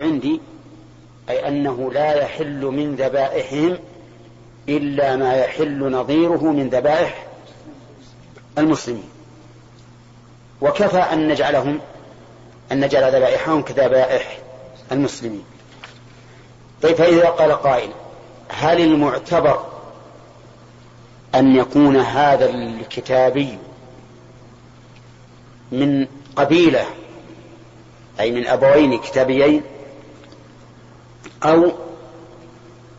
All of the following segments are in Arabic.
عندي أي أنه لا يحل من ذبائحهم إلا ما يحل نظيره من ذبائح المسلمين. وكفى أن نجعلهم أن نجعل ذبائحهم كذبائح المسلمين. طيب فإذا قال قائل هل المعتبر أن يكون هذا الكتابي من قبيلة أي من أبوين كتابيين أو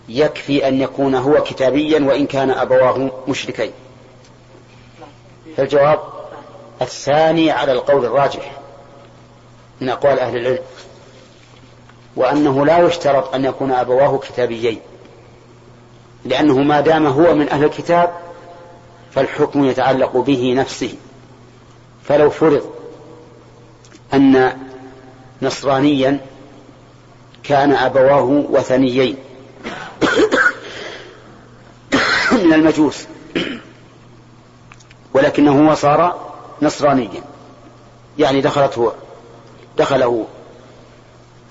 يكفي أن يكون هو كتابيا وإن كان أبواه مشركين. فالجواب الثاني على القول الراجح. من أقوال أهل العلم. وأنه لا يشترط أن يكون أبواه كتابيين. لأنه ما دام هو من أهل الكتاب فالحكم يتعلق به نفسه. فلو فرض أن نصرانيا كان أبواه وثنيين. من المجوس. ولكنه صار نصرانيا. يعني دخلته دخله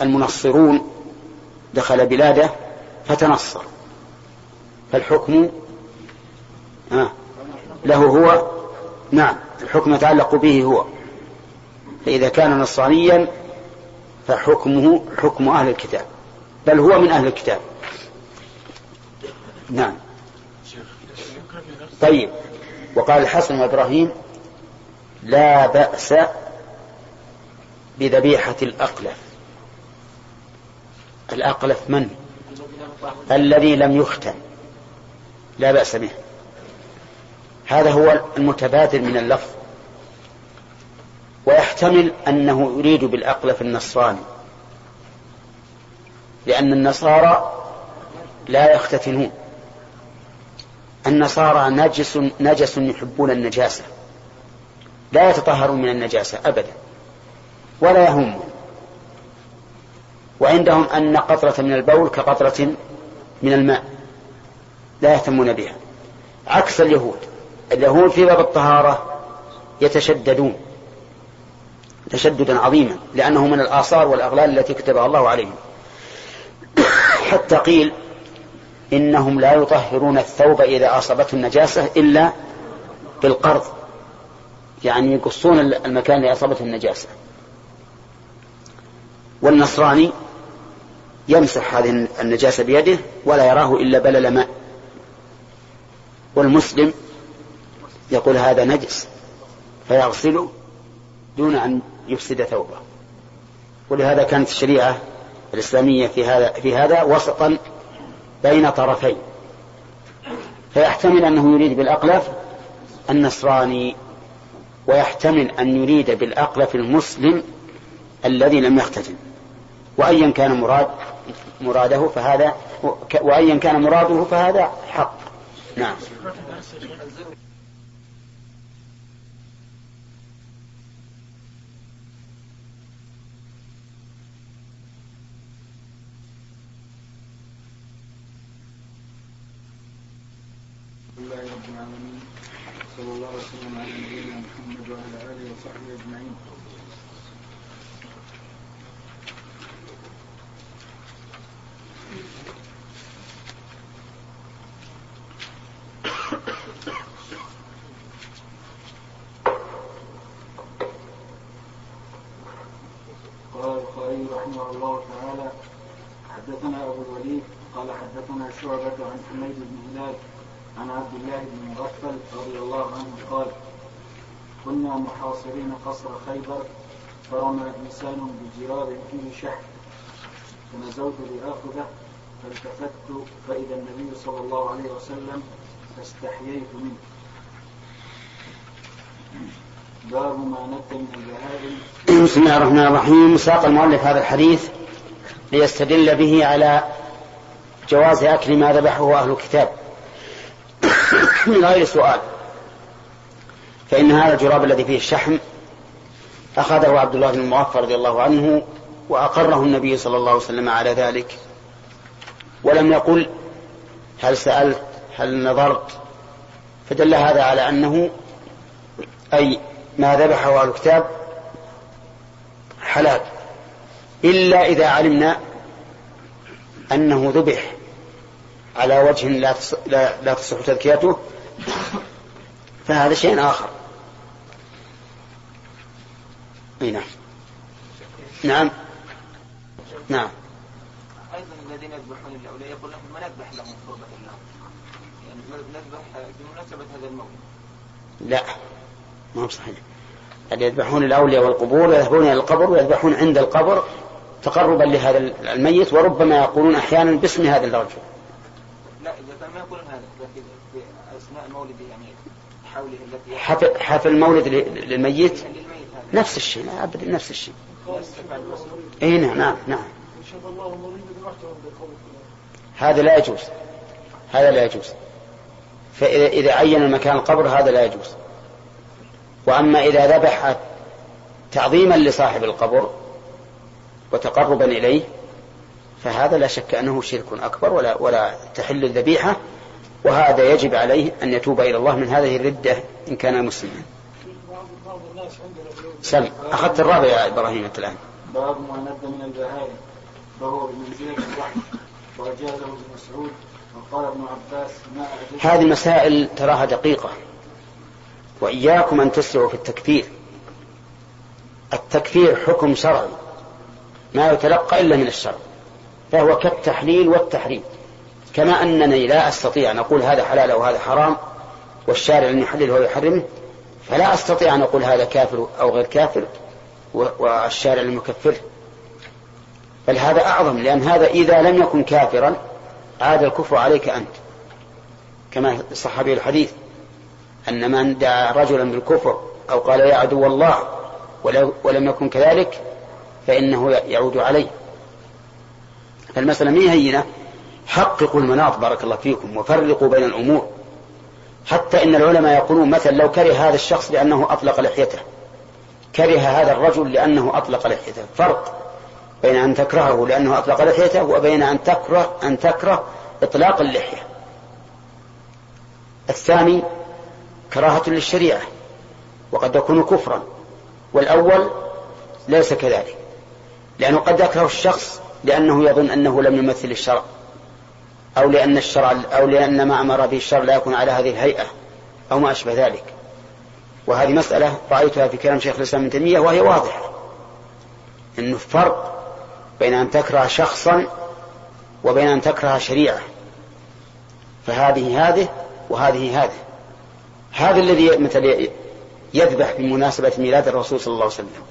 المنصرون دخل بلاده فتنصر. فالحكم له هو نعم الحكم يتعلق به هو. فإذا كان نصرانيا فحكمه حكم أهل الكتاب. بل هو من أهل الكتاب. نعم. طيب. وقال الحسن وإبراهيم لا بأس بذبيحة الأقلف. الأقلف من؟ الذي لم يختن. لا بأس به. هذا هو المتبادل من اللفظ. ويحتمل أنه يريد بالأقلف النصراني لأن النصارى لا يختتنون. النصارى نجس نجس يحبون النجاسة. لا يتطهرون من النجاسة أبدا. ولا يهمون. وعندهم أن قطرة من البول كقطرة من الماء. لا يهتمون بها. عكس اليهود. اليهود في باب الطهارة يتشددون. تشددا عظيما لأنه من الآثار والأغلال التي كتبها الله عليهم. حتى قيل إنهم لا يطهرون الثوب إذا أصابته النجاسة إلا بالقرض. يعني يقصون المكان اللي أصابته النجاسة. والنصراني يمسح هذه النجاسة بيده ولا يراه إلا بلل ماء. والمسلم يقول هذا نجس فيغسله دون أن يفسد ثوبه. ولهذا كانت الشريعة الإسلامية في هذا في هذا وسطا بين طرفين. فيحتمل أنه يريد بالأقلف النصراني ويحتمل أن يريد بالأقلف المسلم الذي لم يختتن وأيا كان مراد مراده فهذا وأيا كان مراده فهذا حق. نعم. لله رب العالمين. صلى الله وسلم على نبينا محمد وعلى آله وصحبه أجمعين. قال البخاري رحمه الله تعالى حدثنا أبو الوليد قال حدثنا شعبة عن حميد بن هلال عن عبد الله بن مغفل رضي الله عنه قال كنا محاصرين قصر خيبر فرمى إنسان بجراب فيه شحم فنزوت لآخذه فالتفت فإذا النبي صلى الله عليه وسلم فاستحييت منه. باب ما نت من البهائم بسم الله الرحمن الرحيم. ساق المؤلف هذا الحديث ليستدل به على جواز أكل ما ذبحه أهل الكتاب. من غير سؤال فإن هذا الجراب الذي فيه الشحم أخذه عبد الله بن المغفر رضي الله عنه وأقره النبي صلى الله عليه وسلم على ذلك. ولم يقل هل سألت هل نظرت؟ فدل هذا على أنه أي ما ذبحه أهل الكتاب حلال. إلا إذا علمنا أنه ذبح على وجه لا لا, لا تصح تذكيته فهذا شيء آخر. أي نعم. نعم. نعم. أيضا الذين يذبحون الأولياء يقول لهم ما نذبح لهم قربة الله. يعني نذبح بمناسبة هذا الموت لا. ما هو صحيح. اللي يذبحون الأولياء والقبور يذهبون إلى القبر ويذبحون عند القبر تقربا لهذا الميت وربما يقولون أحيانا باسم هذا الرجل لا إذا كان ما يقولون هذا لكن في أثناء مولده يعني حوله التي حفل, حفل المولد للميت؟ نفس الشيء لا أبدا نفس الشيء. اي نعم نعم نعم. هذا لا يجوز. هذا لا يجوز. فإذا إذا عين مكان القبر هذا لا يجوز. وأما إذا ذبح تعظيما لصاحب القبر وتقربا إليه فهذا لا شك أنه شرك أكبر ولا ولا تحل الذبيحة وهذا يجب عليه أن يتوب إلى الله من هذه الردة إن كان مسلما. سم أخذت الرابع يا إبراهيم أنت الآن. باب ما ند من البهائم فهو بمنزلة الوحي وأجازه ابن مسعود وقال ابن عباس ما هذه مسائل تراها دقيقة. وإياكم أن تسرعوا في التكفير. التكفير حكم شرعي ما يتلقى إلا من الشرع فهو كالتحليل والتحريم. كما أنني لا أستطيع أن أقول هذا حلال أو هذا حرام والشارع لم يحلله ويحرمه فلا أستطيع أن أقول هذا كافر أو غير كافر والشارع لم يكفره. بل هذا أعظم لأن هذا إذا لم يكن كافرا عاد الكفر عليك أنت. كما صح به الحديث أن من دعا رجلا بالكفر أو قال يا عدو الله ولم يكن كذلك فإنه يعود عليه. فالمسألة مي هينة حققوا المناط بارك الله فيكم وفرقوا بين الأمور. حتى إن العلماء يقولون مثلا لو كره هذا الشخص لأنه أطلق لحيته. كره هذا الرجل لأنه أطلق لحيته. فرق بين أن تكرهه لأنه أطلق لحيته وبين أن تكره أن تكره إطلاق اللحية. الثاني كراهة للشريعة وقد يكون كفرا. والأول ليس كذلك. لأنه قد يكره الشخص لأنه يظن أنه لم يمثل الشرع. أو لأن الشرع أو لأن ما أمر به الشرع لا يكون على هذه الهيئة أو ما أشبه ذلك. وهذه مسألة رأيتها في كلام شيخ الإسلام ابن تيمية وهي واضحة. أنه فرق بين أن تكره شخصا وبين أن تكره شريعة. فهذه هذه وهذه هذه. هذا الذي مثل يذبح بمناسبة ميلاد الرسول صلى الله عليه وسلم.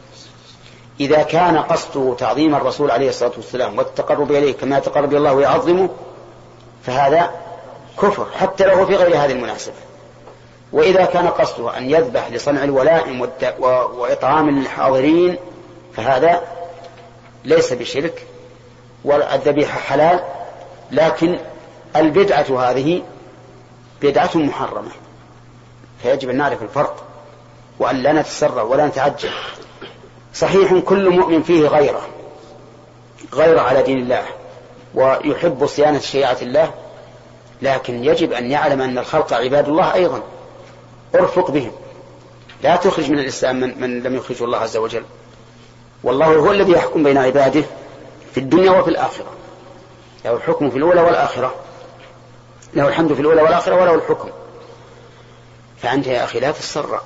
إذا كان قصده تعظيم الرسول عليه الصلاة والسلام والتقرب إليه كما يتقرب الله ويعظمه فهذا كفر حتى لو في غير هذه المناسبة. وإذا كان قصده أن يذبح لصنع الولائم وإطعام الحاضرين فهذا ليس بشرك والذبيحة حلال لكن البدعة هذه بدعة محرمة. فيجب أن نعرف الفرق وأن لا نتسرع ولا نتعجل. صحيح كل مؤمن فيه غيره غير على دين الله. ويحب صيانة شريعة الله لكن يجب أن يعلم أن الخلق عباد الله أيضا. ارفق بهم. لا تخرج من الإسلام من, من لم يخرجه الله عز وجل. والله هو الذي يحكم بين عباده في الدنيا وفي الآخرة. له الحكم في الأولى والآخرة. له الحمد في الأولى والآخرة وله الحكم. فأنت يا أخي لا تتسرع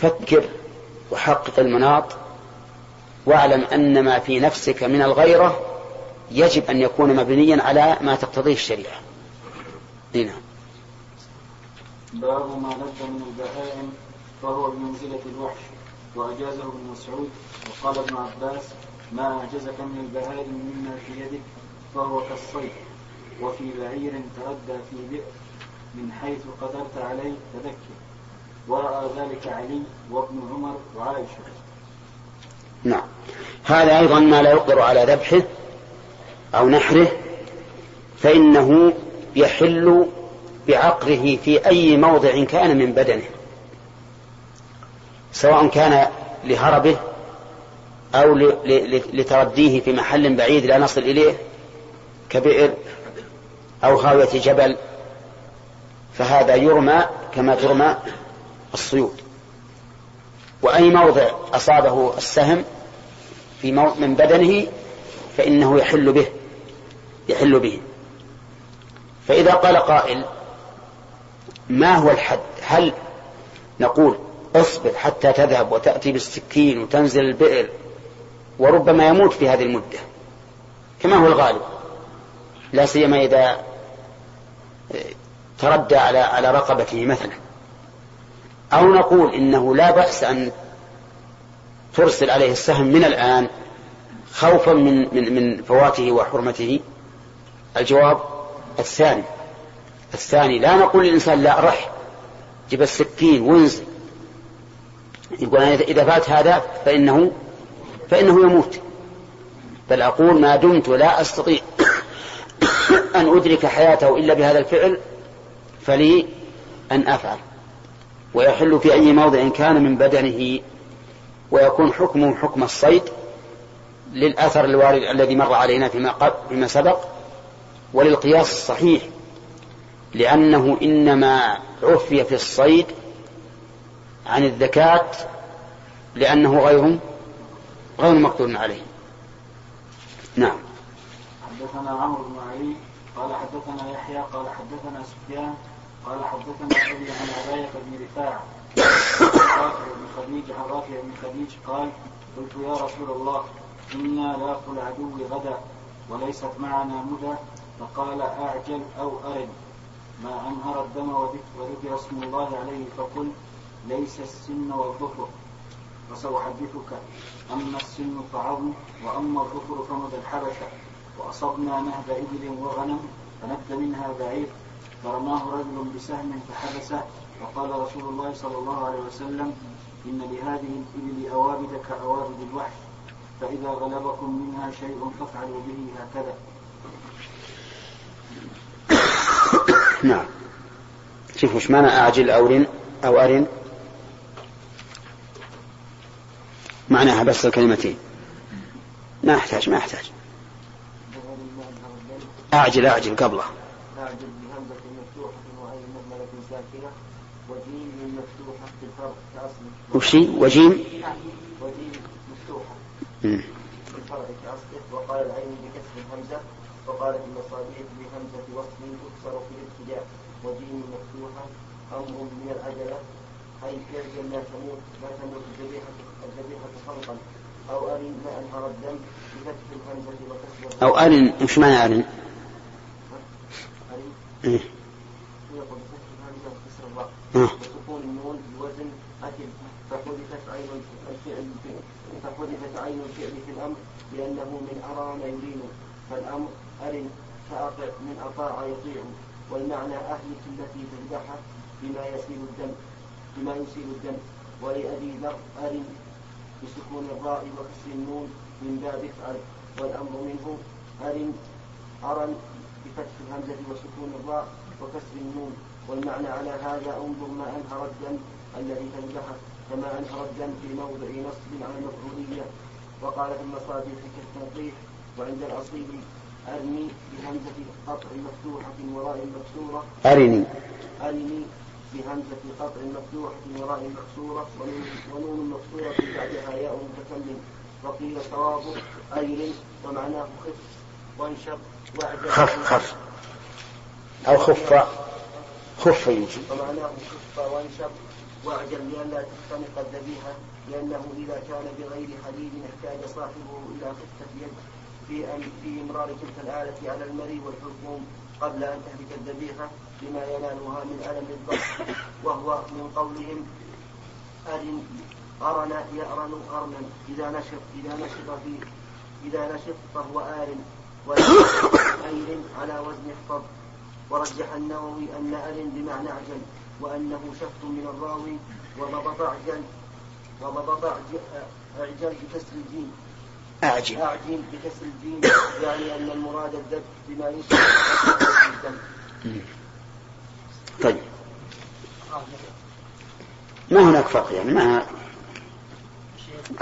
فكر وحقق المناط. واعلم أن ما في نفسك من الغيرة يجب أن يكون مبنيا على ما تقتضيه الشريعة. نعم. باب ما نبذ من البهائم فهو بمنزلة الوحش. وأجازه ابن مسعود وقال ابن عباس ما أعجزك من البهائم مما في يدك فهو كالصيد وفي بعير تردى في بئر من حيث قدرت عليه تذكر ورأى ذلك علي وابن عمر وعائشة. نعم. هذا أيضا ما لا يقدر على ذبحه أو نحره فإنه يحل بعقره في أي موضع كان من بدنه سواء كان لهربه أو لترديه في محل بعيد لا نصل إليه كبئر أو خاوية جبل فهذا يرمى كما ترمى الصيود. وأي موضع أصابه السهم في من بدنه فإنه يحل به. يحل به. فإذا قال قائل ما هو الحد؟ هل نقول اصبر حتى تذهب وتأتي بالسكين وتنزل البئر وربما يموت في هذه المدة؟ كما هو الغالب. لا سيما إذا تردى على على رقبته مثلا. أو نقول إنه لا بأس أن ترسل عليه السهم من الآن خوفا من من من فواته وحرمته. الجواب الثاني. الثاني لا نقول للإنسان لا رح جيب السكين وانزل يقول إذا فات هذا فإنه فإنه يموت. بل أقول ما دمت لا أستطيع أن أدرك حياته إلا بهذا الفعل فلي أن أفعل. ويحل في أي موضع كان من بدنه ويكون حكمه حكم الصيد للأثر الوارد الذي مر علينا فيما, فيما سبق. وللقياس الصحيح لأنه إنما عفي في الصيد عن الذكاة لأنه غير غير مقدور عليه. نعم. حدثنا عمرو بن علي قال حدثنا يحيى قال حدثنا سفيان قال حدثنا أبي عن عباية بن رفاعة رافع بن خديج عن رافع بن خديج قال قلت يا رسول الله إنا لاقوا العدو غدا وليست معنا مدى فقال أعجل أو أرن ما أنهر الدم وذكر اسم الله عليه فقل ليس السن والظفر. وسأحدثك أما السن فعظم وأما الظفر فمد الحبشة. وأصبنا نهب إبل وغنم فند منها بعير. فرماه رجل بسهم فحبسه وقال رسول الله صلى الله عليه وسلم إن لهذه الإبل أوابد كأوابد الوحش فإذا غلبكم منها شيء فافعلوا به هكذا. نعم. شوف وش معنى أعجل أو رن أو أرن؟ معناها بس الكلمتين. ما أحتاج ما أحتاج. أعجل أعجل قبله. أعجل بهمزة مفتوحة وعين مهملة ساكنة وجيم مفتوحة في الفرق كأصله وشي وجيم؟ وجيم مفتوحة في الفرع كأصله وقال العين بكسر الهمزة وقال في المصابيح بهمزة وصل تكسر في الابتداء وجيم مفتوحة أمر من العجلة أي كرجا لا تموت لا تموت الذبيحة الذبيحة خلقا. أو أرن ما أنهر الدم بفتح الهمزة وكسر أو أرن إيش معنى أرن؟ إيه؟ يقول بفتح الهمزة وكسر الراء وسكون النون بوزن أكل. فحذفت عين الفعل فحذفت عين الفعل في الأمر لأنه من أران يرين فالأمر أرن فأطع من أطاع يطيع. والمعنى أهلك التي تذبحها بما يسيل الدم بما يسيل الدم ولأبي ذر أرن بسكون الراء وكسر النون من باب افعل والأمر منه أرن أرن بفتح الهمزة وسكون الراء وكسر النون والمعنى على هذا انظر ما أنهر الدم الذي تنبحه كما أنهر الدم في موضع نصب على المفعولية وقال في المصادر كالتنقيح وعند الأصيل أرني بهمزة قطع مفتوحة وراء مكسورة. أرني. أرني بهمزة قطع مفتوحة وراء مكسورة. ونون مكسورة بعدها ياء متكلم. وقيل صوابه أير ومعناه خف وانشق وأعجب. خف خف. أو خف. خف يمشي ومعناه خف وانشق واعجل لئلا تختنق الذبيحة لأنه إذا كان بغير حديد احتاج صاحبه إلى خفة يد في في إمرار تلك الآلة على المري والحكوم قبل أن تهلك الذبيحة لما ينالها من ألم الضغط وهو من قولهم أرن أرن يأرن أرنا. إذا نشط إذا نشط في إذا نشط فهو آر أير على وزن احفظ ورجح النووي أن أر بمعنى أعجل وأنه شفط من الراوي وضبط أعجل وضبط أعجل بكسر الجيم. أعجل أعجل بكسر الجيم يعني أن المراد الذبح بما يشبه طيب. ما هناك فرق يعني؟ ما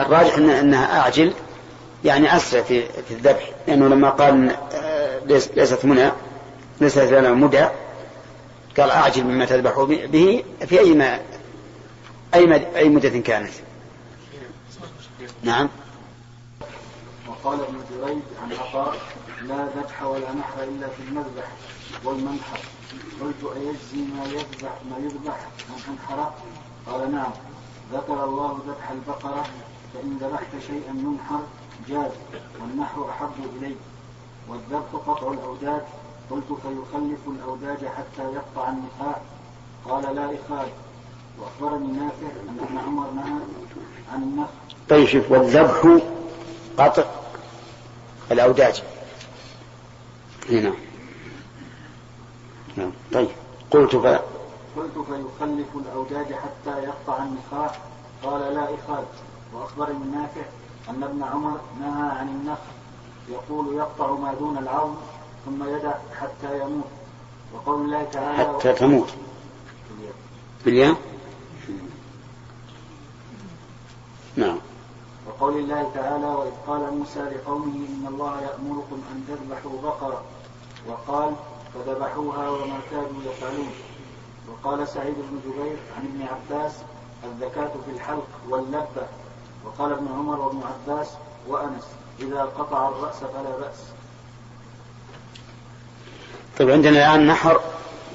الراجح إن إنها أعجل يعني أسرع في في الذبح لأنه لما قال آه، ليست منى ليست لنا مدى قال أعجل مما تذبح به في أي ما أي أي مدة كانت. نعم. وقال ابن جريج عن عطاء لا ذبح ولا نحر إلا في المذبح والمنحر. قلت أيجزي ما يذبح ما يذبح من انحره قال نعم. ذكر الله ذبح البقرة فإن ذبحت شيئا ينحر جاز والنحر أحب اليه والذبح قطع الأوداد قلت فيخلف الاوداج حتى يقطع النخاع. قال لا اخال وأخبرني نافع أن ابن عمر نهى عن النخل طيب والذبح قطع الأوداج. هنا نعم. طيب. قلت ف... قلت فيخلف الأوداج حتى يقطع النخاع. قال لا إخال. وأخبرني نافع أن ابن عمر نهى عن النخل. يقول يقطع ما دون العظم ثم يدع حتى يموت. وقول الله تعالى حتى تموت. بالياء نعم. وقول الله تعالى وإذ قال موسى لقومه إن الله يأمركم أن تذبحوا بقرة. وقال فذبحوها وما كانوا يفعلون. وقال سعيد بن جبير عن ابن عباس الزكاة في الحلق واللبة. وقال ابن عمر وابن عباس وأنس إذا قطع الرأس فلا بأس. طيب عندنا الآن نحر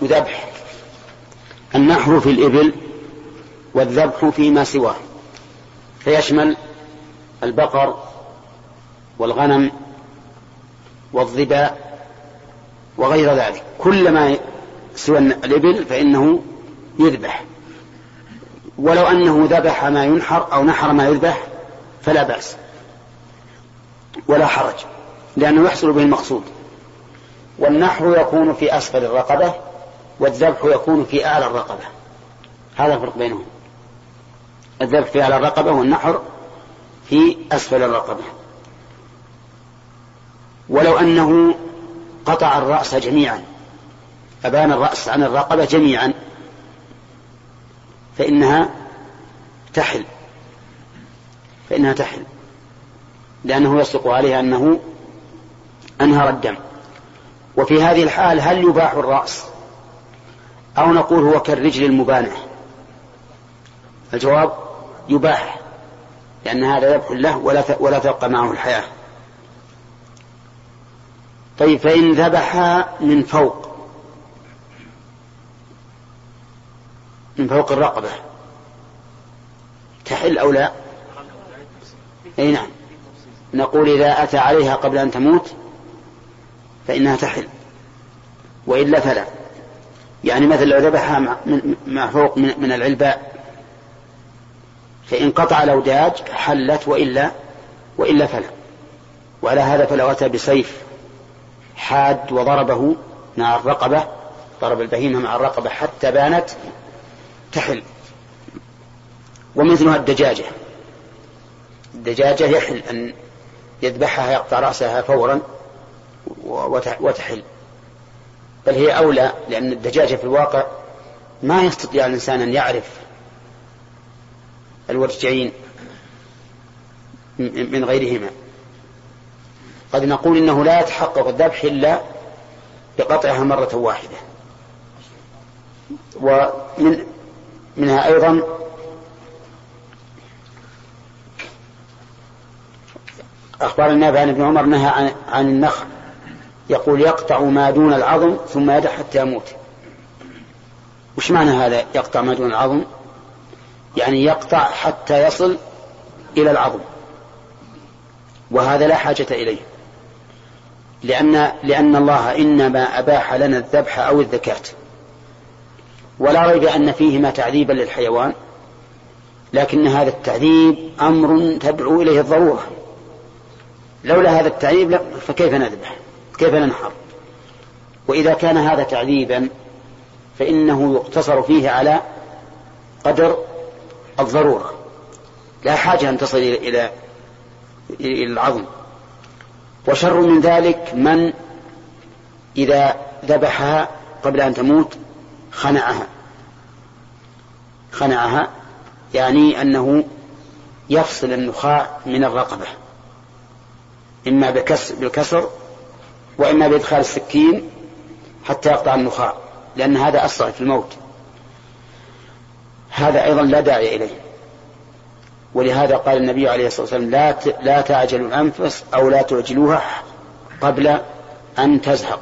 وذبح. النحر في الإبل والذبح فيما سواه. فيشمل البقر والغنم والظباء وغير ذلك كل ما سوى الإبل فإنه يذبح. ولو أنه ذبح ما ينحر أو نحر ما يذبح فلا بأس ولا حرج لأنه يحصل به المقصود. والنحر يكون في أسفل الرقبة والذبح يكون في أعلى الرقبة. هذا الفرق بينهم. الذبح في أعلى الرقبة والنحر في أسفل الرقبة. ولو أنه قطع الرأس جميعا أبان الرأس عن الرقبة جميعا فإنها تحل. فإنها تحل. لأنه يصدق عليها أنه أنهر الدم. وفي هذه الحال هل يباح الرأس؟ أو نقول هو كالرجل المبانة الجواب يباح. لأن هذا ذبح له ولا ولا تبقى معه الحياة. طيب فإن ذبح من فوق من فوق الرقبة تحل أو لا؟ أي نعم. نقول إذا أتى عليها قبل أن تموت فإنها تحل وإلا فلا. يعني مثلا لو ذبحها مع فوق من العلباء فإن قطع الأوداج حلت وإلا وإلا فلا. وعلى هذا فلو أتى بسيف حاد وضربه مع الرقبة ضرب البهيمة مع الرقبة حتى بانت تحل. ومثلها الدجاجة. الدجاجة يحل أن يذبحها يقطع رأسها فورا وتحل. بل هي أولى لأن الدجاجة في الواقع ما يستطيع الإنسان أن يعرف الورجعين من غيرهما. قد نقول إنه لا يتحقق الذبح إلا بقطعها مرة واحدة. ومن منها أيضا أخبار النافع عن ابن عمر نهى عن, عن النخل. يقول يقطع ما دون العظم ثم يدع حتى يموت. وش معنى هذا يقطع ما دون العظم؟ يعني يقطع حتى يصل إلى العظم. وهذا لا حاجة إليه. لأن لأن الله إنما أباح لنا الذبح أو الذكاة. ولا ريب أن فيهما تعذيبا للحيوان لكن هذا التعذيب أمر تدعو إليه الضرورة. لولا هذا التعذيب فكيف نذبح؟ كيف ننحر؟ وإذا كان هذا تعذيبا فإنه يقتصر فيه على قدر الضرورة. لا حاجة أن تصل إلى إلى العظم. وشر من ذلك من إذا ذبحها قبل أن تموت خنعها. خنعها يعني أنه يفصل النخاع من الرقبة. إما بالكسر وإما بإدخال السكين حتى يقطع النخاع لأن هذا أسرع في الموت. هذا أيضا لا داعي إليه. ولهذا قال النبي عليه الصلاة والسلام لا لا تعجلوا الأنفس أو لا تعجلوها قبل أن تزهق.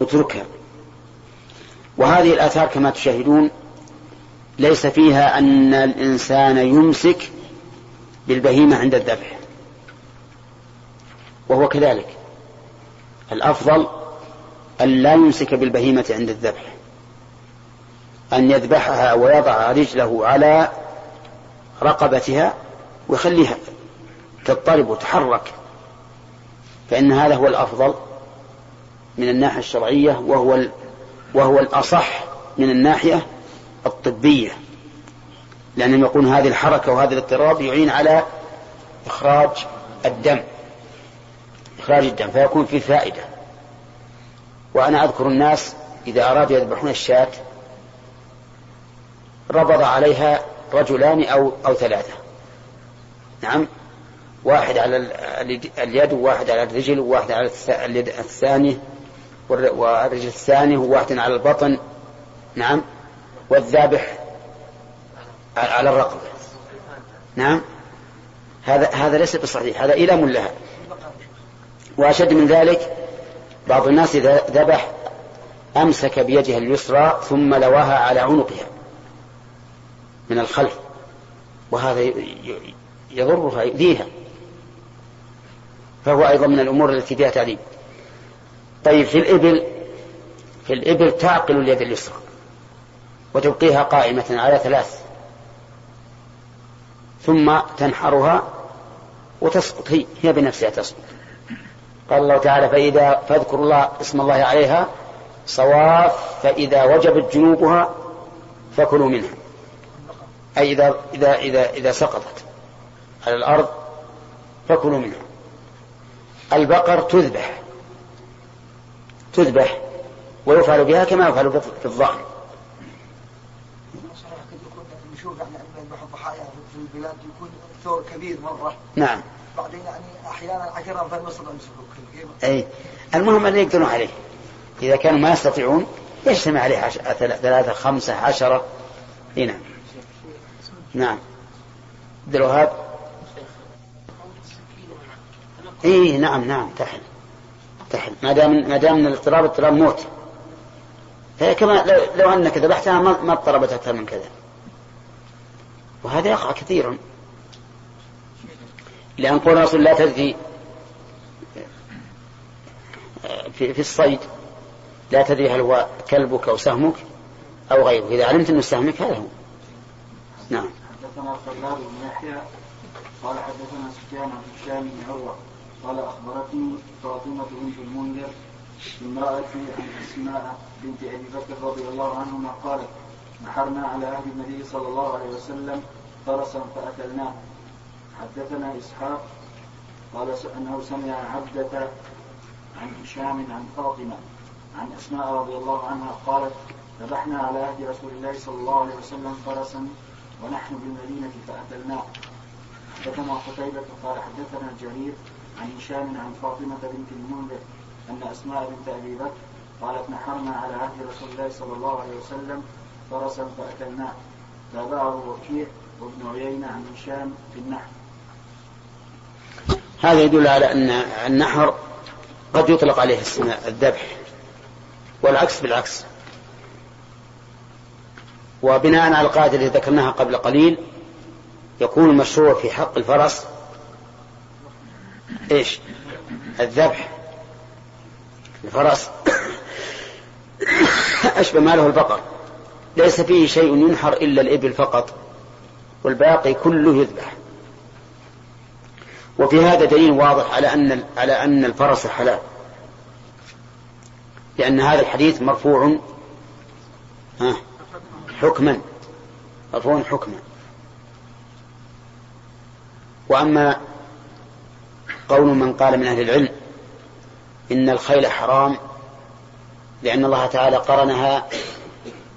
اتركها. وهذه الآثار كما تشاهدون ليس فيها أن الإنسان يمسك بالبهيمة عند الذبح. وهو كذلك. الأفضل أن لا يمسك بالبهيمة عند الذبح. أن يذبحها ويضع رجله على رقبتها ويخليها تضطرب وتحرك فإن هذا هو الأفضل من الناحية الشرعية وهو وهو الأصح من الناحية الطبية. لأنهم يقولون هذه الحركة وهذا الاضطراب يعين على إخراج الدم إخراج الدم فيكون في فائدة. وأنا أذكر الناس إذا أرادوا يذبحون الشاة ربض عليها رجلان أو أو ثلاثة. نعم. واحد على اليد وواحد على الرجل وواحد على اليد الثانية والرجل الثاني وواحد على البطن. نعم. والذابح على الرقبة. نعم. هذا هذا ليس بصحيح. هذا إلام لها. وأشد من ذلك بعض الناس إذا ذبح أمسك بيده اليسرى ثم لواها على عنقها. من الخلف وهذا يضرها يؤذيها فهو أيضا من الأمور التي فيها تعليم. طيب في الإبل في الإبل تعقل اليد اليسرى وتبقيها قائمة على ثلاث ثم تنحرها وتسقط هي هي بنفسها تسقط قال الله تعالى فإذا فاذكروا الله اسم الله عليها صواف فإذا وجبت جنوبها فكلوا منها. أي إذا إذا إذا إذا سقطت على الأرض فكلوا منها. البقر تذبح. تذبح ويفعل بها كما يفعل في الظهر يعني في البلاد يكون ثور كبير مرة نعم. بعدين يعني أحيانا عشرة في مصر أي. المهم أن يقدرون عليه. إذا كانوا ما يستطيعون يجتمع عليه. ثلاثة خمسة عشرة. إي نعم. نعم. عبد الوهاب؟ اي نعم نعم تحل تحل ما دام ما دام الاضطراب اضطراب موت. فهي كما لو, انك ذبحتها ما, اضطربت أكثر من كذا. وهذا يقع كثيرا لأن قول الرسول لا تدري في, في الصيد لا تدري هل هو كلبك أو سهمك أو غيره. إذا علمت أنه سهمك هذا هو. نعم. حدثنا خلاد بن يحيى قال حدثنا سفيان عن هشام بن عروة قال أخبرتني فاطمة بنت المنذر امرأة عن أسماء بنت أبي بكر رضي الله عنهما قالت نحرنا على عهد النبي صلى الله عليه وسلم فرسا فأكلناه. حدثنا إسحاق قال أنه سمع عبدة عن هشام عن فاطمة عن أسماء رضي الله عنها قالت ذبحنا على عهد رسول الله صلى الله عليه وسلم فرسا ونحن بالمدينة فأكلناه حدثنا قتيبة قال حدثنا جرير عن هشام عن فاطمة بنت المنذر أن أسماء بنت أبي بكر قالت نحرنا على عهد رسول الله صلى الله عليه وسلم فرسا فأكلناه. تابعه وكيع وابن عيينة عن هشام في النحر. هذا يدل على أن النحر قد يطلق عليه الذبح والعكس بالعكس. وبناء على القاعدة التي ذكرناها قبل قليل يكون المشروع في حق الفرس إيش؟ الذبح. الفرس أشبه ما له البقر. ليس فيه شيء ينحر إلا الإبل فقط والباقي كله يذبح. وفي هذا دليل واضح على أن على أن الفرس حلال. لأن هذا الحديث مرفوع. ها؟ حكما. مرفوع حكما. وأما قول من قال من أهل العلم إن الخيل حرام لأن الله تعالى قرنها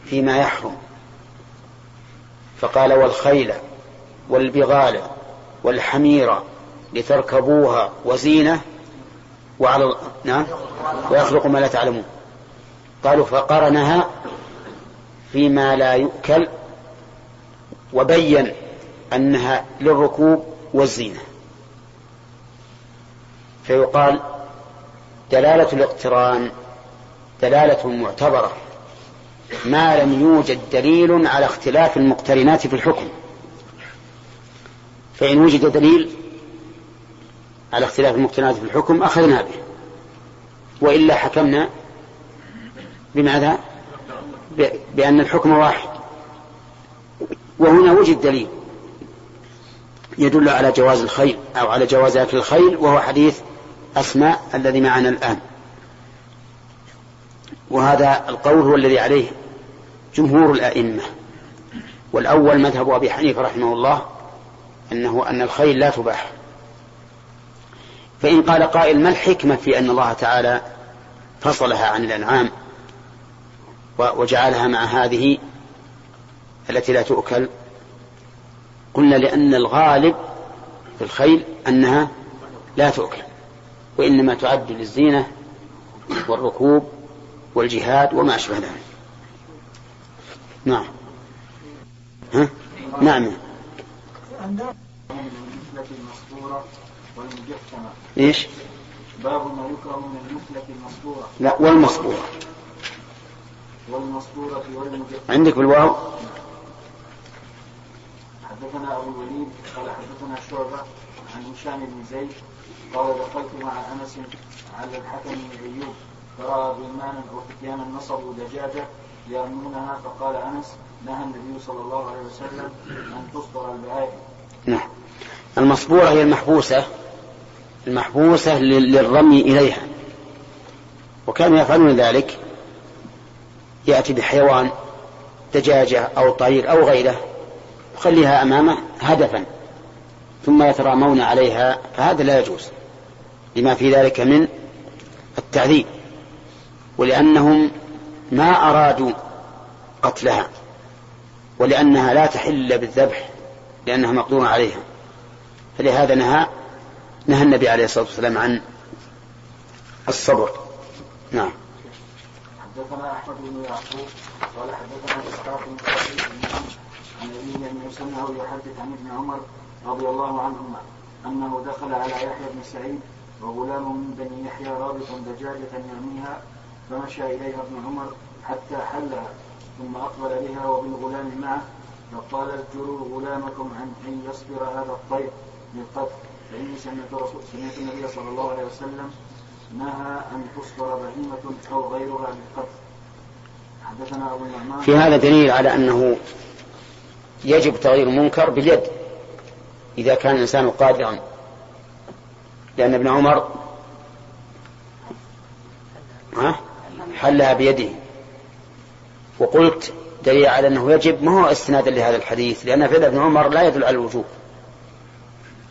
فيما يحرم. فقال والخيل والبغال والحمير لتركبوها وزينة وعلى نعم ويخلق ما لا تعلمون. قالوا فقرنها فيما لا يؤكل وبين أنها للركوب والزينة فيقال دلالة الاقتران دلالة معتبرة. ما لم يوجد دليل على اختلاف المقترنات في الحكم. فإن وجد دليل على اختلاف المقترنات في الحكم أخذنا به. وإلا حكمنا بماذا؟ بأن الحكم واحد. وهنا وجد دليل يدل على جواز الخيل أو على جواز أكل الخيل وهو حديث أسماء الذي معنا الآن. وهذا القول هو الذي عليه جمهور الأئمة. والأول مذهب أبي حنيفة رحمه الله أنه أن الخيل لا تباح. فإن قال قائل ما الحكمة في أن الله تعالى فصلها عن الأنعام؟ وجعلها مع هذه التي لا تؤكل. قلنا لأن الغالب في الخيل أنها لا تؤكل وإنما تعد للزينة والركوب والجهاد وما أشبه ذلك. نعم. ها؟ نعم. إيش؟ باب ما يكره من المثلة المصبورة لا والمصبورة والمجفنة عندك بالواو؟ حدثنا أبو الوليد قال حدثنا شعبة عن هشام بن زيد قال دخلت مع أنس على الحكم بن أيوب فرأى غلمانا أو فتيانا نصبوا دجاجة يرمونها فقال أنس نهى النبي صلى الله عليه وسلم أن تصبر البهائم. نعم. المصبورة هي المحبوسة المحبوسة للرمي إليها. وكانوا يفعلون ذلك. يأتي بحيوان دجاجة أو طير أو غيره يخليها أمامه هدفا ثم يترامون عليها فهذا لا يجوز. لما في ذلك من التعذيب ولأنهم ما أرادوا قتلها ولأنها لا تحل بالذبح لأنها مقدور عليها. فلهذا نهى نهى النبي عليه الصلاة والسلام عن الصبر. نعم. حدثنا أحمد بن يعقوب قال حدثنا إسحاق بن عن ابي ان سمعه يحدث عن ابن عمر رضي الله عنهما أنه دخل على يحيى بن سعيد وغلام من بني يحيى رابط دجاجة يرميها فمشى إليها ابن عمر حتى حلها ثم أقبل بها وبالغلام معه فقال اذكروا غلامكم عن أن يصبر هذا الطير للقتل فإني سمعت رسول سمعت النبي صلى الله عليه وسلم نهى أن تصبر بهيمة أو غيرها للقتل حدثنا أبو النعمان. في هذا دليل على أنه يجب تغيير المنكر باليد إذا كان الإنسان قادرا. لأن ابن عمر ها؟ حلها بيده. وقلت دليل على أنه يجب ما هو استنادا لهذا الحديث؟ لأن فعل ابن عمر لا يدل على الوجوب.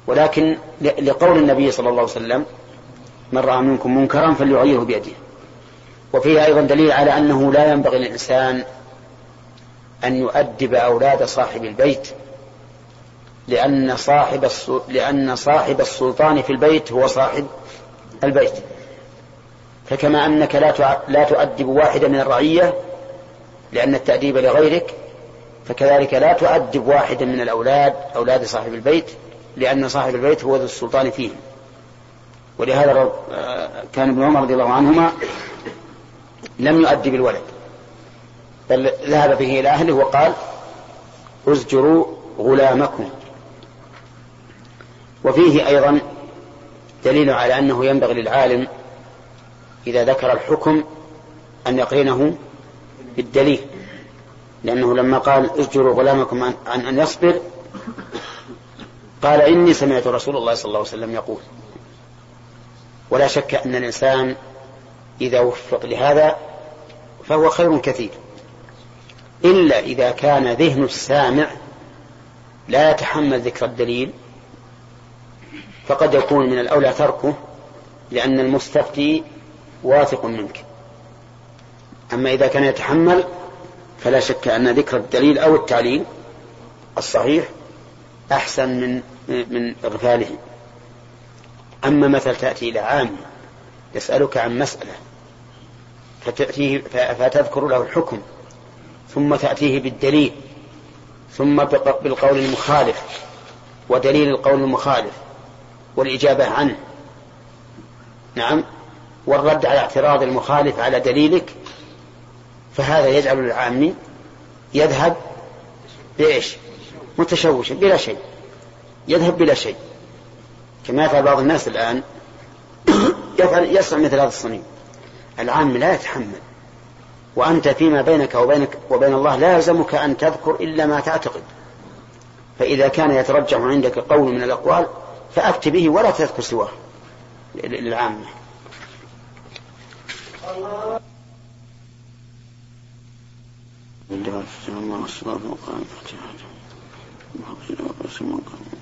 ولكن لقول النبي صلى الله عليه وسلم من رأى منكم منكرا فليغيره بيده. وفيه أيضا دليل على أنه لا ينبغي للإنسان أن يؤدب أولاد صاحب البيت لأن صاحب لأن صاحب السلطان في البيت هو صاحب البيت. فكما أنك لا لا تؤدب واحدا من الرعية لأن التأديب لغيرك فكذلك لا تؤدب واحدا من الأولاد أولاد صاحب البيت لأن صاحب البيت هو ذو السلطان فيهم. ولهذا كان ابن عمر رضي الله عنهما لم يؤدب الولد بل ذهب به إلى أهله وقال أزجروا غلامكم. وفيه أيضا دليل على أنه ينبغي للعالم إذا ذكر الحكم أن يقرنه بالدليل. لأنه لما قال أزجروا غلامكم عن أن يصبر قال إني سمعت رسول الله صلى الله عليه وسلم يقول. ولا شك أن الإنسان إذا وفق لهذا فهو خير كثير. إلا إذا كان ذهن السامع لا يتحمل ذكر الدليل فقد يكون من الأولى تركه لأن المستفتي واثق منك. أما إذا كان يتحمل فلا شك أن ذكر الدليل أو التعليل الصحيح أحسن من من إغفاله. أما مثل تأتي إلى عام يسألك عن مسألة فتأتيه فتذكر له الحكم ثم تأتيه بالدليل ثم بالقول المخالف ودليل القول المخالف والإجابة عنه. نعم؟ والرد على اعتراض المخالف على دليلك فهذا يجعل العامي يذهب بإيش؟ متشوشا بلا شيء يذهب بلا شيء. كما يفعل بعض الناس الآن يفعل يصنع مثل هذا الصنيع العام لا يتحمل وأنت فيما بينك وبينك وبين الله لا يلزمك أن تذكر إلا ما تعتقد فإذا كان يترجح عندك قول من الأقوال فأفت به ولا تذكر سواه للعامة الله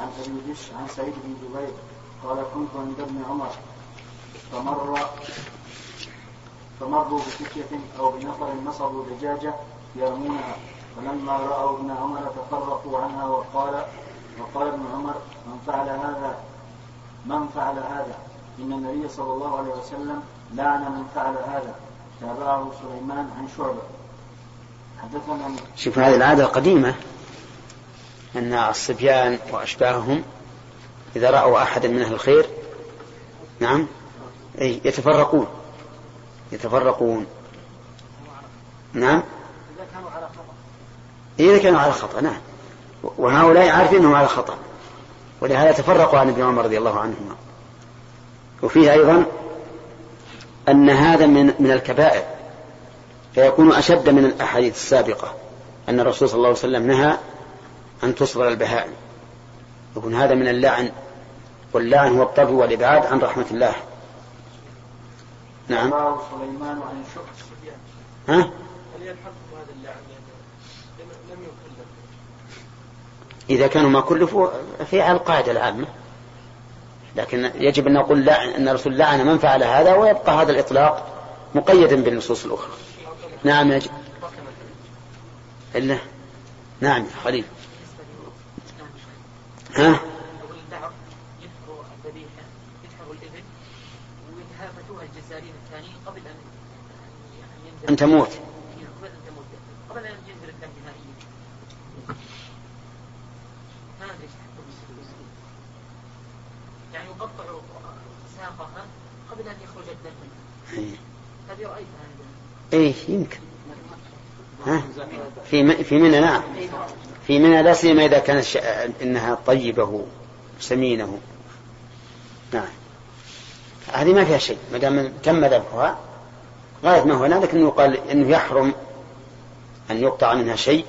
عن أبي بش عن سعيد بن جبير قال كنت عند ابن عمر فمر فمروا بفتية أو بنفر نصبوا دجاجة يرمونها. فلما رأوا ابن عمر تفرقوا عنها وقال وقال ابن عمر من فعل هذا من فعل هذا؟ إن النبي صلى الله عليه وسلم لعن من فعل هذا. تابعه سليمان عن شعبة. حدثنا شوف هذه العادة القديمة. أن الصبيان وأشباههم إذا رأوا أحدا من أهل الخير نعم أي يتفرقون يتفرقون نعم. إذا كانوا على خطأ نعم. وهؤلاء عارفين أنهم على خطأ. ولهذا تفرقوا عن ابن عمر رضي الله عنهما. وفيه أيضا أن هذا من من الكبائر فيكون أشد من الأحاديث السابقة أن الرسول صلى الله عليه وسلم نهى أن تصبر البهائم. يكون هذا من اللعن واللعن هو الطرد والإبعاد عن رحمة الله. نعم. سليمان عن شعبة ها؟ إذا كانوا ما كلفوا في على القاعدة العامة. لكن يجب أن نقول لعن أن الرسول لعن من فعل هذا ويبقى هذا الإطلاق مقيدا بالنصوص الأخرى. نعم يجب إلا. نعم يا خليل. ها؟ أن تموت قبل أن ينزل الدم نهائيا ما أدري يعني يقطع ساقها قبل أن يخرج الدم هذه رأيتها إيه يمكن. ها؟ في في منى نعم. في منى لا سيما إذا كانت. إنها طيبة سمينة نعم هذه ما فيها شيء ما دام تم ذبحها غاية ما هنالك أنه قال أنه يحرم أن يقطع منها شيء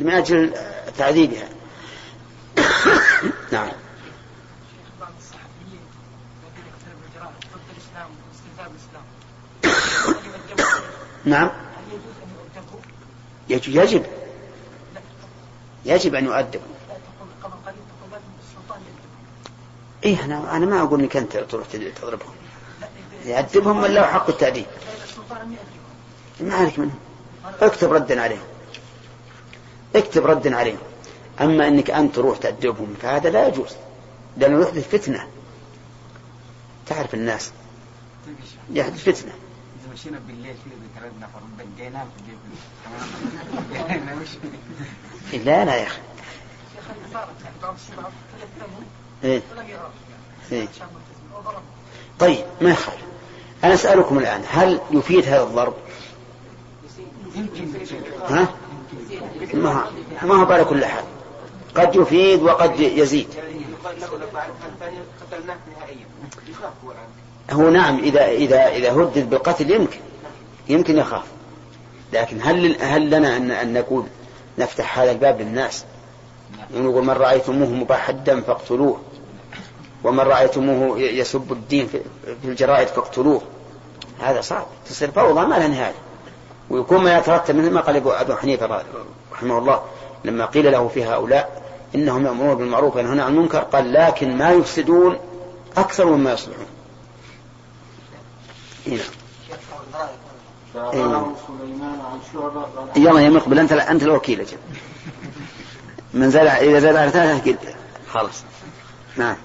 من أجل تعذيبها نعم نعم؟ يجب يجب أن يؤدبوا إيه أنا أنا ما أقول إنك أنت تروح تضربهم. يأدبهم ولا حق التأديب. ما عليك منهم. اكتب ردا عليهم. اكتب ردا عليهم. أما أنك أنت تروح تأدبهم فهذا لا يجوز. لأنه يحدث فتنة. تعرف الناس. يحدث إذا مشينا بالليل كده بثلاث نفر بديناهم في البيت. لا لا يا تلثموا إيه؟ إيه؟ طيب ما يخالف. أنا أسألكم الآن هل يفيد هذا الضرب؟ ها؟ ما هو ما هو على كل حال. قد يفيد وقد يزيد. هو نعم إذا إذا إذا هدد بالقتل يمكن يمكن يخاف. لكن هل هل لنا أن أن نقول نفتح هذا الباب للناس؟ نقول من رأيتموه مباح الدم فاقتلوه ومن رأيتموه يسب الدين في في الجرائد فاقتلوه. هذا صعب. تصير فوضى ما لها نهاية. ويكون ما يترتب منه ما قال أبو حنيفة رحمه الله لما قيل له في هؤلاء إنهم يأمرون بالمعروف وينهون عن المنكر قال لكن ما يفسدون أكثر مما يصلحون. شعبة قال يلا يا مقبل أنت أنت الوكيل أجل من زاد إذا زاد على ثلاثة قد خلاص. نعم.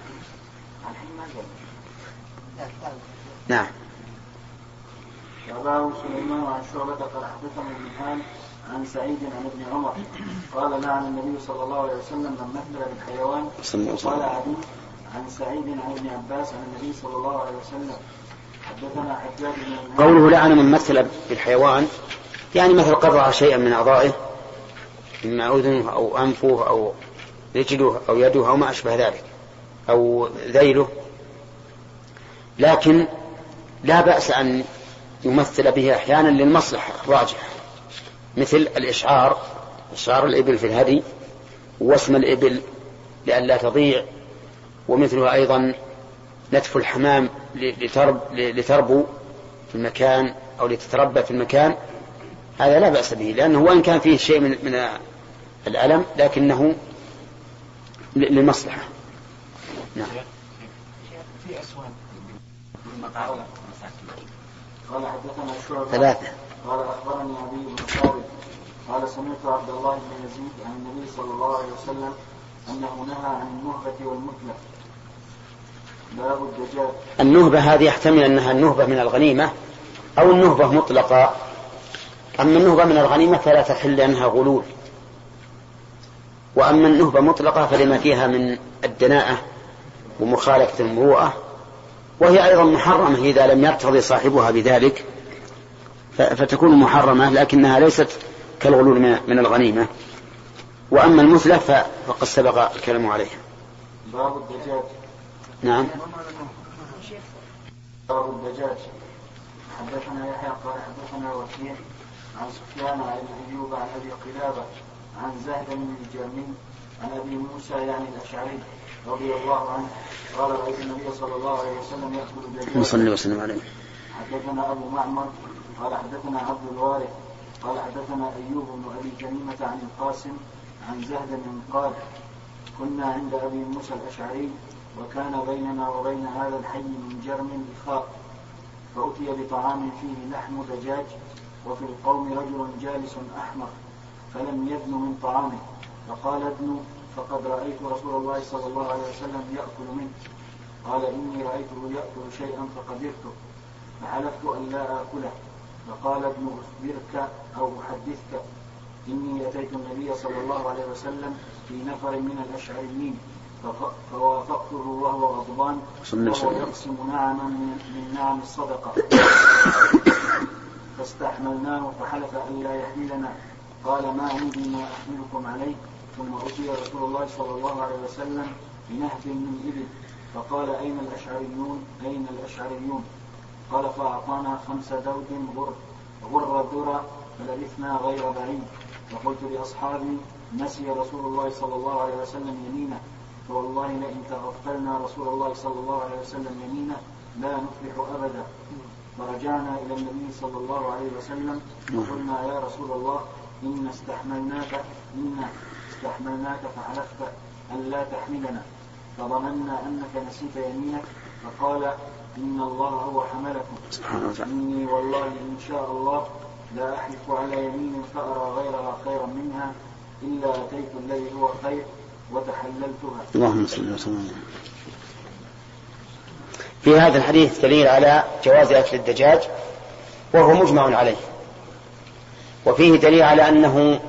نعم. أباه سليمان عن شعبة قال حدثنا ابن عن سعيد عن ابن عمر. قال لعن النبي صلى الله عليه وسلم من مثل بالحيوان. قال عدي عن سعيد عن ابن عباس عن النبي صلى الله عليه وسلم. قوله لعن من مثل بالحيوان يعني مثل قطع شيئا من أعضائه إما أذنه أو أنفه أو رجله أو يده أو ما أشبه ذلك أو ذيله. لكن لا بأس أن يمثل به أحيانا للمصلحة الراجحة مثل الإشعار إشعار الإبل في الهدي واسم الإبل لئلا تضيع ومثلها أيضا نتف الحمام لترب لتربو في المكان أو لتتربى في المكان هذا لا بأس به لأنه وإن كان فيه شيء من, من الألم لكنه للمصلحة. نعم. في مساكين قال حدثنا شعبة ثلاثة. قال أخبرني أبي بن ثابت قال سمعت عبد الله بن يزيد عن النبي صلى الله عليه وسلم أنه نهى عن النهبة الدجاج النهبة هذه يحتمل أنها النهبة من الغنيمة أو النهبة مطلقة. أما النهبة من الغنيمة فلا تحل لأنها غلول. وأما النهبة مطلقة فلما فيها من الدناءة ومخالفة المروءة وهي أيضا محرمة إذا لم يرتضي صاحبها بذلك. فتكون محرمة لكنها ليست كالغلول من الغنيمة. وأما المثلة فقد سبق الكلام عليها باب الدجاج نعم. باب الدجاج. حدثنا يحيى قال حدثنا وكيع عن سفيان عن أيوب عن أبي قلابة عن زهد بن الجرمي عن أبي موسى يعني الأشعري رضي الله عنه قال رأيت النبي صلى الله عليه وسلم يأكل الدجاج. صلى وسلم عليه. حدثنا أبو معمر قال حدثنا عبد الوارث قال حدثنا أيوب بن أبي تميمة عن القاسم عن زهد بن قال كنا عند أبي موسى الأشعري وكان بيننا وبين هذا الحي من جرم إخاء فأتي بطعام فيه لحم دجاج وفي القوم رجل جالس أحمر فلم يدن من طعامه فقال ادنوا فقد رأيت رسول الله صلى الله عليه وسلم يأكل منه. قال إني رأيته يأكل شيئا فقدرته فحلفت أن لا آكله فقال ابن أخبرك أو أحدثك إني أتيت النبي صلى الله عليه وسلم في نفر من الأشعريين. فوافقته وهو غضبان وهو يقسم نعما من نعم الصدقة. فاستحملناه فحلف أن لا يحملنا. قال ما عندي ما أحملكم عليه. ثم أتي رسول الله صلى الله عليه وسلم بنهب من إبل. فقال أين الأشعريون؟ أين الأشعريون؟ قال فأعطانا خمس دود غر غر الذرة فلبثنا غير بعيد. فقلت لأصحابي نسي رسول الله صلى الله عليه وسلم يمينه. فوالله لئن تغفلنا رسول الله صلى الله عليه وسلم يمينه لا نفلح أبدا. فرجعنا إلى النبي صلى الله عليه وسلم وقلنا يا رسول الله إن استحملناك إن استحملناك فحلفت أن لا تحملنا. فظننا أنك نسيت يمينك فقال إن الله هو حملكم. إني والله إن شاء الله لا أحلف على يمين فأرى غيرها خيرا منها إلا أتيت الذي هو خير. وتحللتها. اللهم صل وسلم في هذا الحديث دليل على جواز أكل الدجاج وهو مجمع عليه. وفيه دليل على أنه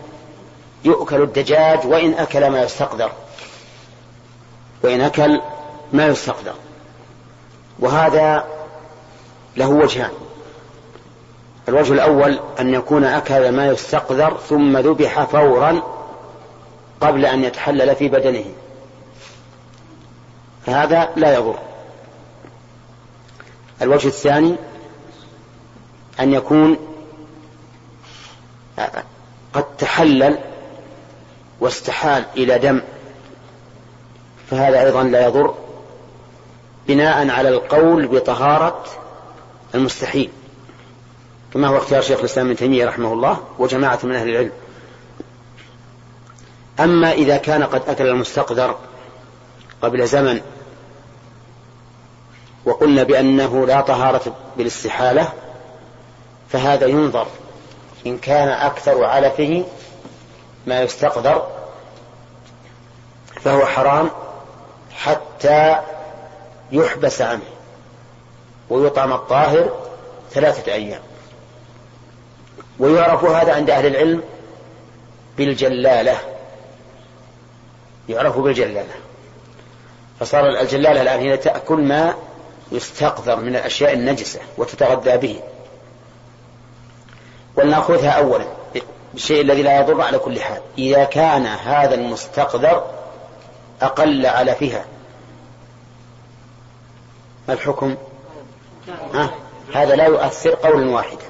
يؤكل الدجاج وإن أكل ما يستقدر. وإن أكل ما يستقدر. وهذا له وجهان. الوجه الأول أن يكون أكل ما يستقدر ثم ذبح فورا قبل أن يتحلل في بدنه. فهذا لا يضر. الوجه الثاني أن يكون قد تحلل واستحال إلى دم. فهذا أيضا لا يضر بناء على القول بطهارة المستحيل. كما هو اختيار شيخ الإسلام ابن تيمية رحمه الله وجماعة من أهل العلم. أما إذا كان قد أكل المستقدر قبل زمن وقلنا بأنه لا طهارة بالاستحالة فهذا ينظر. إن كان أكثر علفه ما يستقدر فهو حرام حتى يحبس عنه ويطعم الطاهر ثلاثة أيام. ويعرف هذا عند أهل العلم بالجلالة. يعرف بالجلالة. فصار الجلالة الآن هي تأكل ما يستقذر من الأشياء النجسة وتتغذى به. ولنأخذها أولا بالشيء الذي لا يضر على كل حال. إذا كان هذا المستقذر أقل على فيها ما الحكم؟ ها؟ هذا لا يؤثر قولا واحدا.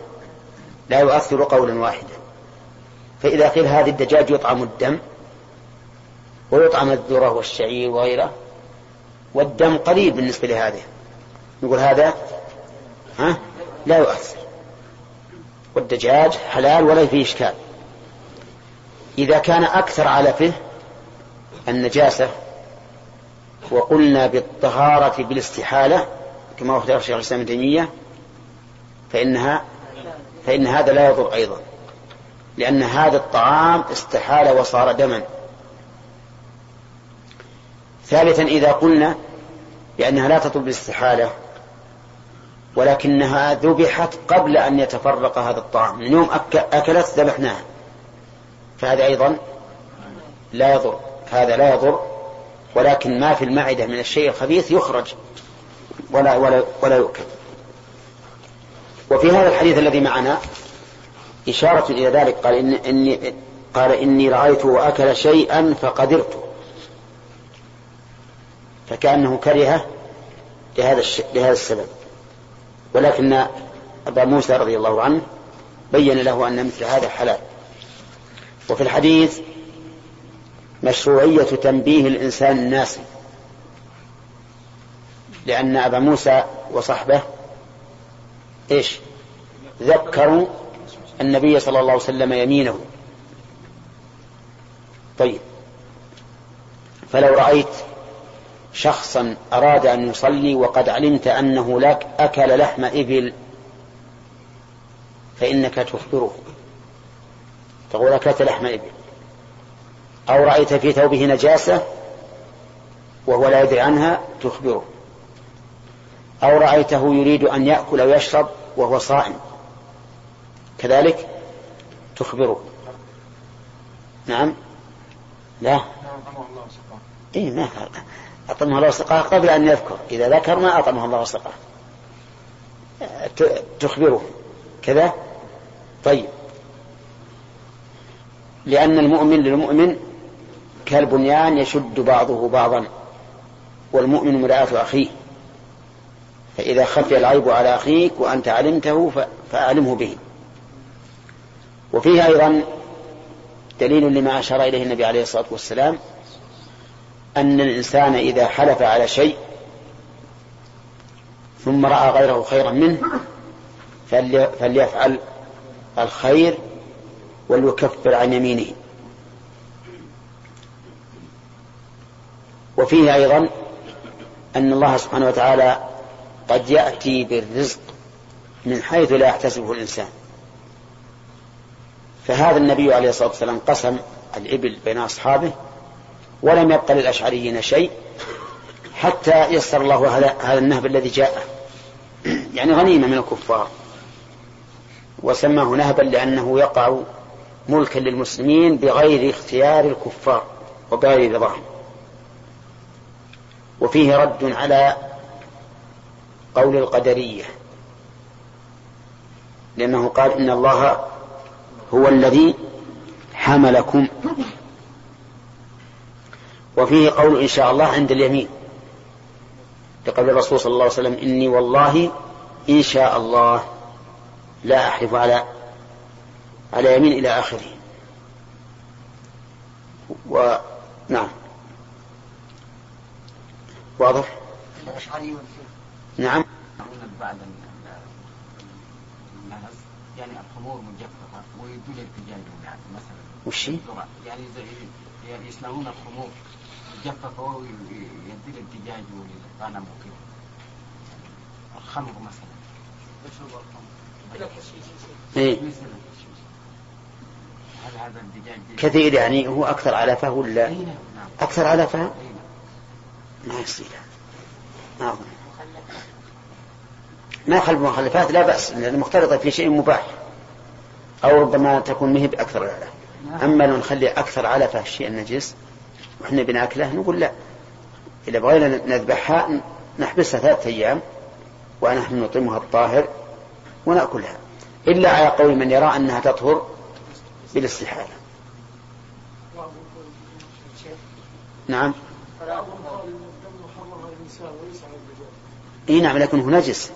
لا يؤثر قولا واحدا. فإذا قيل هذه الدجاج يطعم الدم ويطعم الذرة والشعير وغيره والدم قليل بالنسبة لهذه. نقول هذا ها؟ لا يؤثر. والدجاج حلال ولا فيه إشكال. إذا كان أكثر علفه النجاسة وقلنا بالطهارة بالاستحالة كما اختار شيخ الإسلام ابن تيمية فإنها فإن هذا لا يضر أيضا. لأن هذا الطعام استحال وصار دما. ثالثا إذا قلنا بأنها لا تطلب بالاستحالة ولكنها ذبحت قبل أن يتفرق هذا الطعام. من يوم أكلت ذبحناها. فهذا أيضا لا يضر. هذا لا يضر ولكن ما في المعدة من الشيء الخبيث يخرج ولا ولا ولا يؤكل. وفي هذا الحديث الذي معنا إشارة إلى ذلك قال إن إني قال إني رأيته أكل شيئا فقدرت. فكأنه كره لهذا لهذا السبب. ولكن أبا موسى رضي الله عنه بين له أن مثل هذا حلال. وفي الحديث مشروعية تنبيه الإنسان الناس لأن أبا موسى وصحبه إيش؟ ذكروا النبي صلى الله عليه وسلم يمينه. طيب. فلو رأيت شخصا أراد أن يصلي وقد علمت أنه لك أكل لحم إبل فإنك تخبره تقول أكلت لحم إبل. أو رأيت في ثوبه نجاسة وهو لا يدري عنها تخبره. أو رأيته يريد أن يأكل أو يشرب وهو صائم كذلك تخبره. نعم؟ لا؟ إيه ما أطعمه الله وسقاه قبل أن يذكر. إذا ذكر ما أطعمه الله وسقاه تخبره. كذا؟ طيب. لأن المؤمن للمؤمن كالبنيان يشد بعضه بعضا والمؤمن مرآة أخيه. فإذا خفي العيب على أخيك وأنت علمته فأعلمه به. وفيه أيضا دليل لما أشار إليه النبي عليه الصلاة والسلام أن الإنسان إذا حلف على شيء ثم رأى غيره خيرا منه فليفعل الخير وليكفر عن يمينه. وفيه أيضا أن الله سبحانه وتعالى قد يأتي بالرزق من حيث لا يحتسبه الإنسان. فهذا النبي عليه الصلاة والسلام قسم الإبل بين أصحابه ولم يبق للأشعريين شيء حتى يسر الله هذا النهب الذي جاء. يعني غنيمة من الكفار. وسماه نهبا لأنه يقع ملكا للمسلمين بغير اختيار الكفار وبغير رضاهم. وفيه رد على قول القدرية لأنه قال إن الله هو الذي حملكم وفيه قول إن شاء الله عند اليمين. لقول الرسول صلى الله عليه وسلم إني والله إن شاء الله لا أحلف على على يمين إلى آخره. ونعم واضح؟ نعم. بعد النهز يعني الخمور مجففة ويدل الدجاج مثلا. وش يعني زي يعني يصنعون الخمور. يجففوا ويدي الدجاج والغنم وكذا الخمر مثلا. يشرب الخمر إيه. هذا الدجاج كثير يعني هو أكثر علافة ولا أي نعم. أكثر علافة؟ أي نعم. ما يصير. ما أظن. ما خلف مخلفات؟ لا بأس لأن مختلطة في شيء مباح. أو ربما تكون مهب أكثر العلافة أما لو نخلي أكثر علافة الشيء النجس وإحنا بناكله نقول لا. إذا بغينا نذبحها نحبسها ثلاثة أيام ونحن نطعمها الطاهر ونأكلها. إلا على قول من يرى أنها تطهر بالاستحالة. نعم. إي نعم لكن هو نجس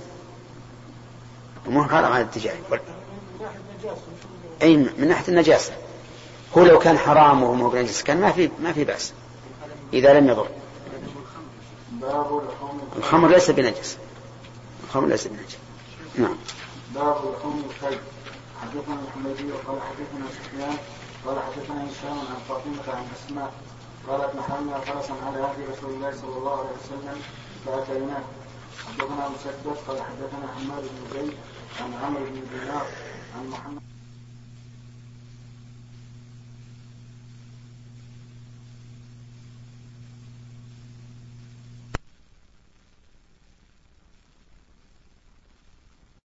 مو حرام على الدجاج إي من ناحية النجاسة. هو لو كان حرام وهو مو بنجس كان ما في ما في بأس. إذا لم يضر. الخمر ليس بنجس. الخمر ليس بنجس. نعم. باب لحوم الكلب حدثنا الحميدي قال حدثنا سفيان قال حدثنا هشام عن فاطمة عن أسماء قالت نحرنا فرسا على عهد رسول الله صلى الله عليه وسلم فأتيناه. حدثنا مسدد قال حدثنا حماد بن زيد عن عمرو بن دينار عن محمد